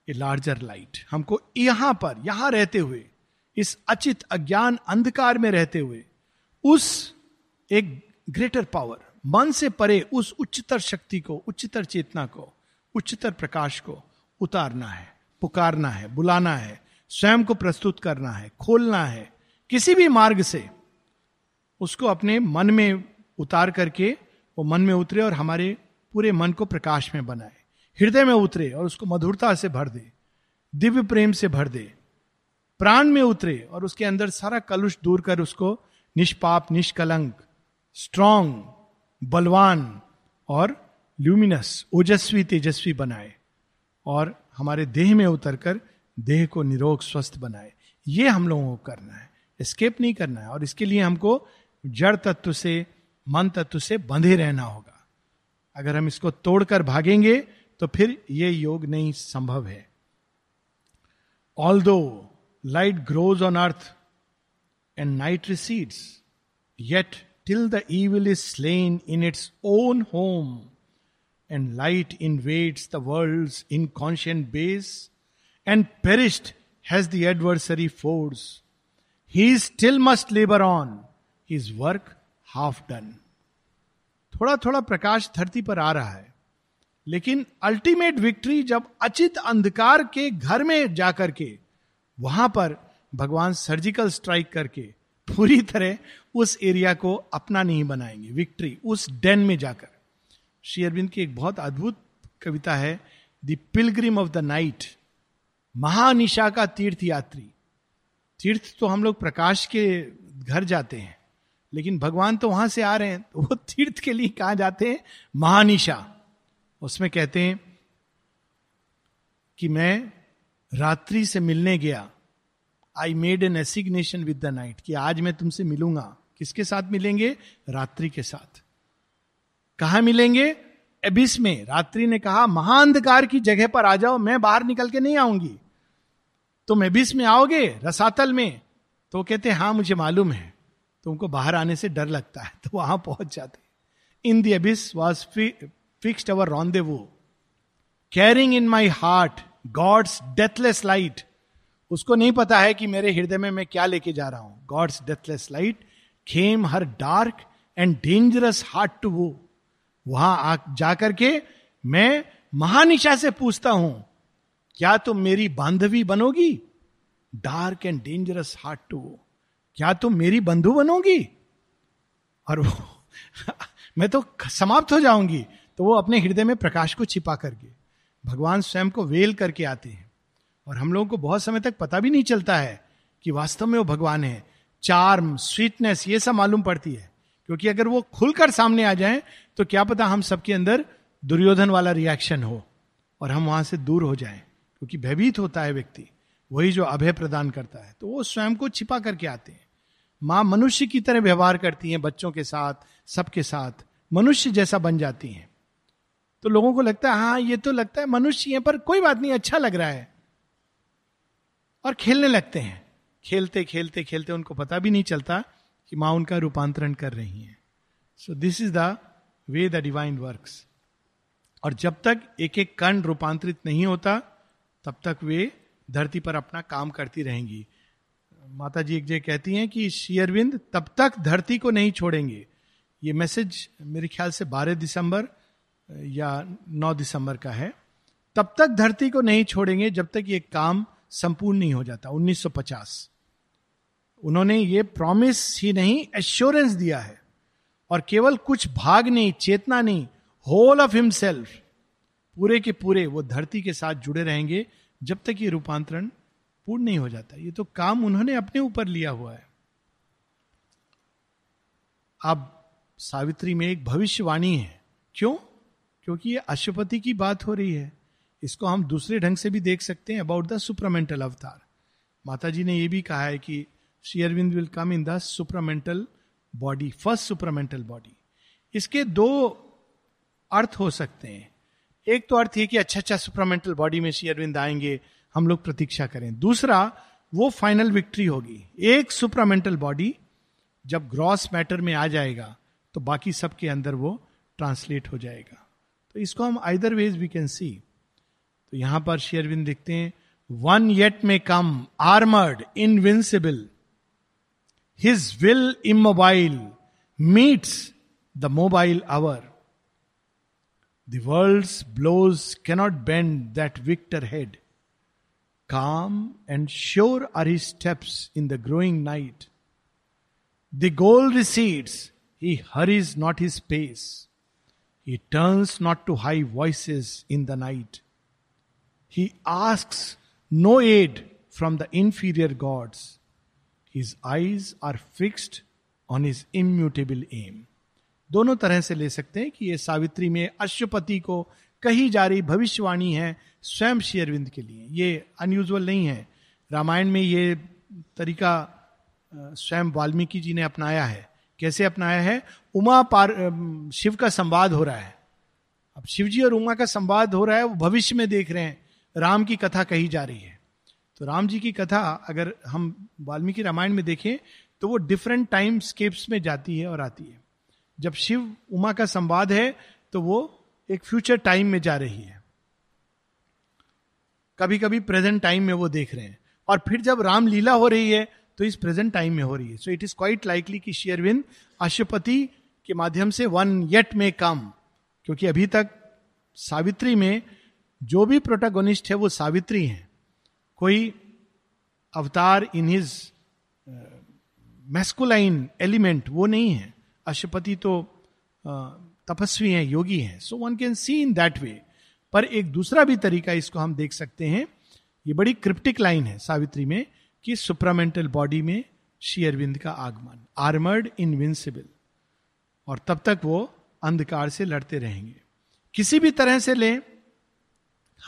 a larger light हमको यहाँ पर, यहाँ रहते हुए, इस अचित अज्ञान अंधकार में रहते हुए, उस एक ग्रेटर पावर मन से परे उस उच्चतर शक्ति को, उच्चतर चेतना को, उच्चतर प्रकाश को उतारना है, पुकारना है, बुलाना है, स्वयं को प्रस्तुत करना है, खोलना है, किसी भी मार्ग से उसको अपने मन में उतार करके वो मन में उतरे और हमारे पूरे मन को प्रकाश में बनाए। हृदय में उतरे और उसको मधुरता से भर दे, दिव्य प्रेम से भर दे। प्राण में उतरे और उसके अंदर सारा कलुष दूर कर उसको निष्पाप, निष्कलंक स्ट्रॉन्ग बलवान और ल्यूमिनस ओजस्वी, तेजस्वी बनाए और हमारे देह में उतरकर देह को निरोग, स्वस्थ बनाए। ये हम लोगों को करना है। स्केप नहीं करना है। और इसके लिए हमको जड़ तत्व से, मन तत्व से बंधे रहना होगा। अगर हम इसको तोड़कर भागेंगे तो फिर ये योग नहीं संभव है। Although light grows on earth and night recedes yet the evil is slain in its own home and light invades the world inconscient base and perished has the adversary force he still must labour on his work half done थोड़ा थोड़ा प्रकाश धरती पर आ रहा है। लेकिन अल्टीमेट विक्ट्री जब अचित अंधकार के घर में जाकर के, वहाँ पर भगवान सर्जिकल स्ट्राइक करके पूरी तरह उस एरिया को अपना नहीं बनाएँगे। विक्ट्री उस डेन में जाकर। श्री अरविंद की एक बहुत अद्भुत कविता है the pilgrim of the night महानिशा का तीर्थ यात्री तीर्थ तो हम लोग प्रकाश के घर जाते हैं, लेकिन भगवान तो वहाँ से आ रहे हैं। तो वो तीर्थ के लिए कहा जाते हैं? महानिशा। उसमें कहते हैं कि मैं रात्रि से मिलने गया I made an assignation with the night कि आज मैं तुमसे मिलूँगा। किसके साथ मिलेंगे? रात्रि के साथ। कहा मिलेंगे? एबिस में। रात्रि ने कहा, महाअंधकार की जगह पर आ जाओ, मैं बाहर निकल के नहीं आऊँगी। तुम एबिस में आओगे, रसातल में? तो कहते हाँ मुझे मालूम है। तुमको बाहर आने से डर लगता है। *laughs* तो वहाँ पहुँच जाते। In this was fixed our rendezvous carrying in my heart God's deathless light उसको नहीं पता है कि मेरे हृदय में मैं क्या लेके जा रहा हूँ। God's deathless light came her dark and dangerous heart to woo वहाँ जाकर के मैं महानिशा से पूछता हूँ, क्या तुम मेरी बांधवी बनोगी? Dark and dangerous heart to woo क्या तुम मेरी बंधु बनोगी? और वो, *laughs* मैं तो समाप्त हो जाऊँगी। तो वो अपने हृदय में प्रकाश को छिपा करके, भगवान स्वयं को वेल करके आते हैं। और हम लोगों को बहुत समय तक पता भी नहीं चलता है कि वास्तव में वो भगवान है। चार्म स्वीटनेस ये सब मालूम पड़ती है। क्योंकि अगर वो खुलकर सामने आ जाए तो क्या पता हम सबके अंदर दुर्योधन वाला रिएक्शन हो और हम वहाँ से दूर हो जाएँ, क्योंकि भयभीत होता है व्यक्ति। वही जो अभय प्रदान करता है। तो वो स्वयं को छिपा करके आते हैं। माँ मनुष्य की तरह व्यवहार करती हैं बच्चों के साथ, सबके साथ। मनुष्य जैसा बन जाती हैं। तो लोगों को लगता है हाँ ये तो लगता है मनुष्य है, पर कोई बात नहीं अच्छा लग रहा है। और खेलने लगते हैं। खेलते खेलते खेलते उनको पता भी नहीं चलता कि माँ उनका रूपांतरण कर रही है। So this is the way the divine works और जब तक एक एक कण रूपांतरित नहीं होता, तब तक वे धरती पर अपना काम करती रहेंगी। माता जी एक जगह कहती हैं कि शेयरविंद तब तक धरती को नहीं छोड़ेंगे। ये मैसेज मेरे ख्याल से 12 दिसंबर, या 9 दिसंबर का है। तब तक धरती को नहीं छोड़ेंगे जब तक ये काम संपूर्ण नहीं हो जाता 1950 उन्होंने ये प्रॉमिस ही नहीं एश्योरेंस दिया है। और केवल कुछ भाग नहीं, चेतना नहीं होल ऑफ़ हिमसेल्फ पूरे के पूरे वो धरती के साथ जुड़े रहेंगे, जब तक ये रूपांतरण पूर्ण नहीं हो जाता। ये तो काम उन्होंने अपने ऊपर लिया हुआ है। अब सावित्री में एक भविष्यवाणी है। क्यों? क्योंकि ये अशुपति की बात हो रही है। इसको हम दूसरे ढंग से भी देख सकते हैं अबाउट द सुप्रमेंटल अवतार माता जी ने यह भी कहा है कि Shri Aurobindo will come in the supramental body first supramental body इसके दो अर्थ हो सकते हैं। एक तो अर्थ ये कि अच्छा अच्छा सुप्रमेंटल बॉडी में श्री अरविंद आएँगे, हम लोग प्रतीक्षा करें। दूसरा, वो फाइनल विक्ट्री होगी। एक सुप्रमेंटल बॉडी जब ग्रॉस मैटर में आ जाएगा तो बाकी सबके अंदर वो ट्रांसलेट हो जाएगा। तो इसको हम either ways we can see तो यहाँ पर शेयरविंद लिखते हैं वन येट में come armored invincible his will immobile meets the mobile hour the world blows cannot bend that victor head calm and sure are he steps in the growing night the goal recedes he hurries not his pace he turns not to high voice in the night He asks no aid from the inferior gods. His eyes are fixed on his immutable aim. दोनों तरह से ले सकते हैं कि ये सावित्री में अश्वपति को कही जा रही भविष्यवाणी है स्वयं शेयरविंद के लिए। ये अनयूजल नहीं है। रामायण में ये तरीका स्वयं वाल्मीकि जी ने अपनाया है। कैसे अपनाया है? उमा पार शिव का संवाद हो रहा है। अब शिव जी और उमा का संवाद हो रहा है, वो भविष्य में देख रहे हैं। राम की कथा कही जा रही है। तो राम जी की कथा अगर हम वाल्मीकि रामायण में देखें तो वो डिफरेंट टाइम स्केप्स में जाती है और आती है। जब शिव उमा का संवाद है तो वो एक फ्यूचर टाइम में जा रही है। कभी कभी प्रेजेंट टाइम में वो देख रहे हैं। और फिर जब राम लीला हो रही है तो इस प्रेजेंट टाइम में हो रही है। So it is quite likely कि शेयरविंद अशुपति के माध्यम से वन येट में कम क्योंकि अभी तक सावित्री में जो भी प्रोटागोनिस्ट है वो सावित्री है। कोई अवतार इन हिज मैस्कुलाइन एलिमेंट वो नहीं है। अशुपति तो uh, तपस्वी हैं योगी हैं। So one can see in that way पर एक दूसरा भी तरीका इसको हम देख सकते हैं। ये बड़ी क्रिप्टिक लाइन है सावित्री में कि सुप्रामेंटल बॉडी में शेयरविंद का आगमन आर्मर्ड इनविंसिबल और तब तक वो अंधकार से लड़ते रहेंगे। किसी भी तरह से लें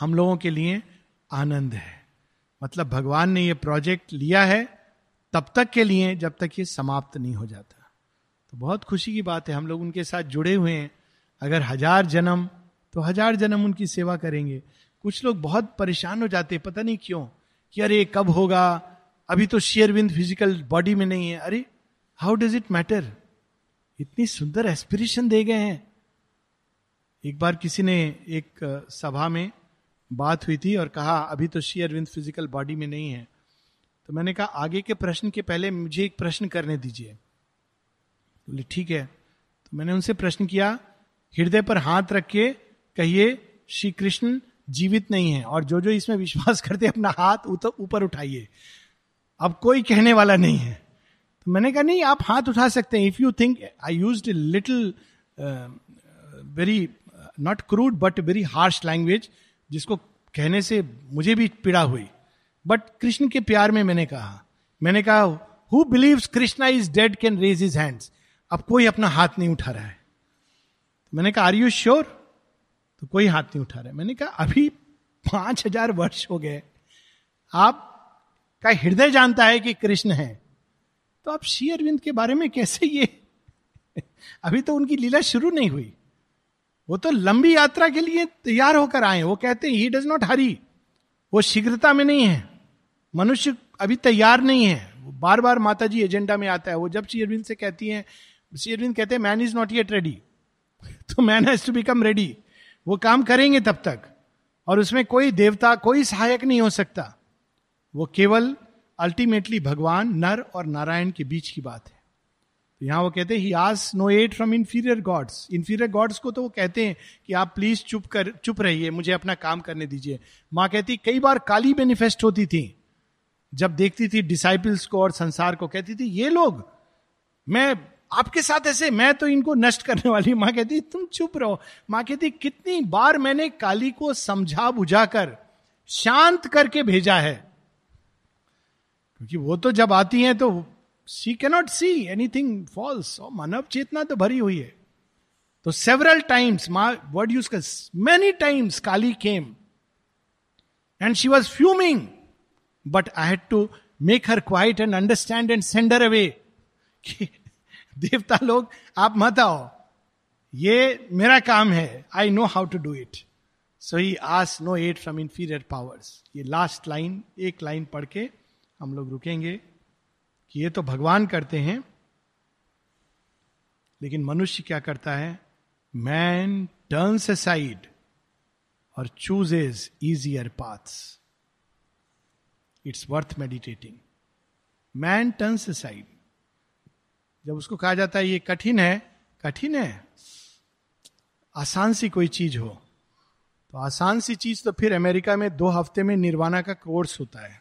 हम लोगों के लिए आनंद है। मतलब भगवान ने ये प्रोजेक्ट लिया है, तब तक के लिए जब तक ये समाप्त नहीं हो जाता। तो बहुत खुशी की बात है, हम लोग उनके साथ जुड़े हुए हैं। अगर हज़ार जन्म तो हज़ार जन्म उनकी सेवा करेंगे। कुछ लोग बहुत परेशान हो जाते हैं, पता नहीं क्यों? कि अरे, कब होगा? अभी तो शेयरविंद फ़िज़िकल बॉडी में नहीं है। अरे हाउ डज इट मैटर इतनी सुंदर एस्पिरेशन दे गए हैं। एक बार किसी ने एक सभा में बात हुई थी और कहा, अभी तो श्री अरविंद फ़िज़िकल बॉडी में नहीं है। तो मैंने कहा, आगे के प्रश्न के पहले मुझे एक प्रश्न करने दीजिए। बोले, ठीक है। तो मैंने उनसे प्रश्न किया, हृदय पर हाथ रख के कहिए, श्री कृष्ण जीवित नहीं है और जो जो इसमें विश्वास *laughs* करते अपना हाथ ऊपर उठाइए। अब कोई कहने वाला नहीं है। तो मैंने कहा, नहीं, आप हाथ उठा सकते हैं। If you think I use little very not crude but very harsh language जिसको कहने से मुझे भी पीड़ा हुई। बट कृष्ण के प्यार में मैंने कहा मैंने कहा who believe Krishna is dead can raise his hands अब कोई अपना हाथ नहीं उठा रहा है। तो मैंने कहा आर यू श्योर तो कोई हाथ नहीं उठा रहा है। मैंने कहा, अभी पाँच हज़ार वर्ष हो गए। आप का हृदय जानता है कि कृष्ण है। तो आप श्री अरविंद के बारे में कैसे ये? *laughs* अभी तो उनकी लीला शुरू नहीं हुई। वो तो लंबी यात्रा के लिए तैयार होकर आए वो कहते हैं ही डज नॉट हरी वो शीघ्रता में नहीं है। मनुष्य अभी तैयार नहीं है। वो बार बार माता जी एजेंडा में आता है। वो जब श्री अरविंद से कहती हैं, श्री अरविंद कहते हैं man is not yet ready तो man has to become ready वो काम करेंगे तब तक। और उसमें कोई देवता, कोई सहायक नहीं हो सकता। वो केवल अल्टीमेटली भगवान, नर और नारायण के बीच की बात है। तो यहाँ वो कहते हैं he us no aid from inferior gods inferior gods को तो वो कहते हैं कि आप प्लीज़ चुप कर, चुप रहिए, मुझे अपना काम करने दीजिए। माँ कहती, कई बार काली मैनिफेस्ट होती थी। जब देखती थी डिसाइपल्स को और संसार को, कहती थी, ये लोग, मैं, आपके साथ ऐसे, मैं तो इनको नष्ट करने वाली माँ कहती, तुम चुप रहो। माँ कहती, कितनी बार मैंने काली को समझा बुझाकर शांत करके भेजा है। क्योंकि वो तो जब आती हैं तो she cannot see anything false और मानव चेतना तो भरी हुई है। तो सेवरल टाइम्स वर्ड यूज़ कर many times Kali came and she was fuming but I had to make her quiet and understand and send her away देवता लोग, आप मत आओ। ये मेरा काम है। I know how to do it so he us no aid from inferior powers ये लास्ट लाइन एक लाइन पढ़ के हम लोग रुकेंगे। कि ये तो भगवान करते हैं, लेकिन मनुष्य क्या करता है? मैन टर्न्स ए साइड और chooses easier paths it's worth meditating man turns aside जब उसको कहा जाता है, ये कठिन है कठिन है, आसान सी कोई चीज़ हो। तो आसान सी चीज़ तो फिर अमेरिका में दो हफ़्ते में निर्वाणा का कोर्स होता है।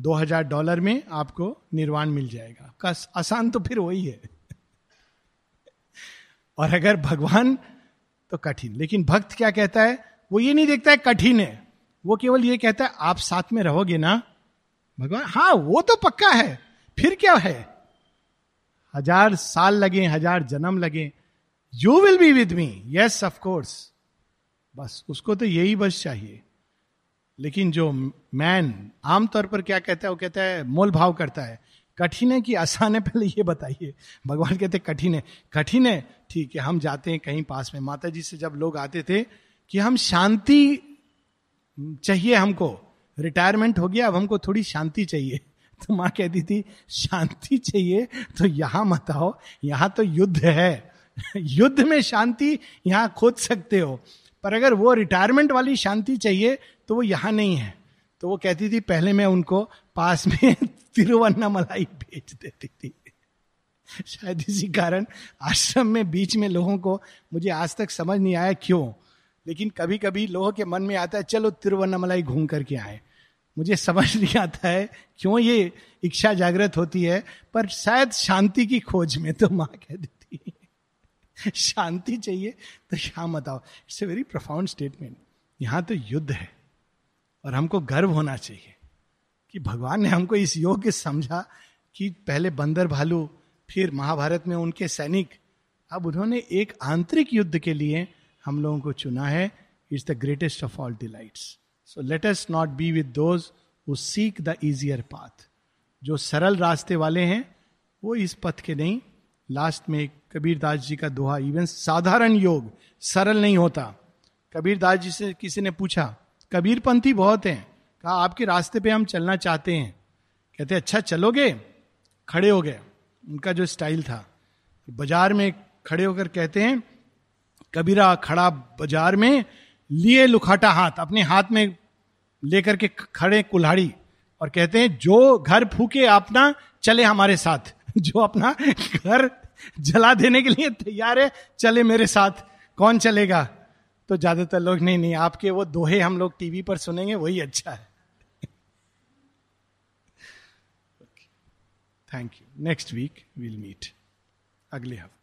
दो हज़ार डॉलर में आपको निर्वाण मिल जाएगा। कस, आसान तो फिर वही है। *laughs* और अगर भगवान तो कठिन। लेकिन भक्त क्या कहता है? वो ये नहीं देखता है कठिन है। वो केवल ये कहता है, आप साथ में रहोगे ना? भगवान हाँ वो तो पक्का है। फिर क्या है? हज़ार साल लगे, हज़ार जन्म लगे। You will be with me yes of course बस, उसको तो यही बस चाहिए। लेकिन जो मैन आमतौर पर क्या कहता है, वो कहता है, मोल भाव करता है। कठिन है कि आसान है, पहले ये बताइए। भगवान कहते कठिन है। कठिन है, ठीक है, हम जाते हैं कहीं पास में। माता जी से जब लोग आते थे कि हम शांति चाहिए हमको, रिटायरमेंट हो गया, अब हमको थोड़ी शांति चाहिए। *laughs* तो माँ कहती थी, शांति चाहिए तो यहाँ मत आओ, यहाँ तो युद्ध है। *laughs* युद्ध में शांति यहाँ खोज सकते हो। पर अगर वो रिटायरमेंट वाली शांति चाहिए तो वो यहाँ नहीं है। तो वो कहती थी, पहले मैं उनको पास में *laughs* तिरुवन्नामलाई भेज देती थी। शायद इसी कारण आश्रम में बीच में लोगों को मुझे आज तक समझ नहीं आया क्यों। लेकिन कभी कभी लोगों के मन में आता है, चलो तिरुवन्नामलाई घूम करके आए। मुझे समझ *laughs* नहीं आता है, क्यों ये इच्छा जागृत होती है, पर शायद शांति की खोज में तो माँ कह देती *laughs* शांति चाहिए तो यहाँ मत आओ। It's a very profound statement यहाँ तो युद्ध है, और हमको गर्व होना चाहिए कि भगवान ने हमको इस योग्य समझा कि पहले बंदर भालू, फिर महाभारत में उनके सैनिक। अब उन्होंने एक आंतरिक युद्ध के लिए हम लोगों को चुना है। It's the greatest of all delights so let us not be with those who seek the easier path जो सरल रास्ते वाले हैं, वो इस पथ के नहीं लास्ट में कबीर दास जी का दोहा इवन साधारण योग, सरल नहीं होता। कबीर दास जी से किसी ने पूछा कबीर पंथी बहुत हैं। कहा, आपके रास्ते पे हम चलना चाहते हैं। कहते अच्छा चलोगे? खड़े हो गए। उनका जो स्टाइल था। बाज़ार में खड़े होकर कहते हैं, कबीरा, खड़ा बाज़ार में, लिए लुखाटा हाथ, अपने हाथ में लेकर के खड़े कुल्हाड़ी। और कहते हैं, जो घर फूके, अपना चले हमारे साथ। *laughs* जो अपना घर जला देने के लिए तैयार है। चले मेरे साथ। कौन चलेगा? तो ज़्यादातर लोग, नहीं नहीं, आपके वो दोहे हम लोग टीवी पर सुनेंगे, वही अच्छा है। Thank you next week will meet अगले हफ़्ते।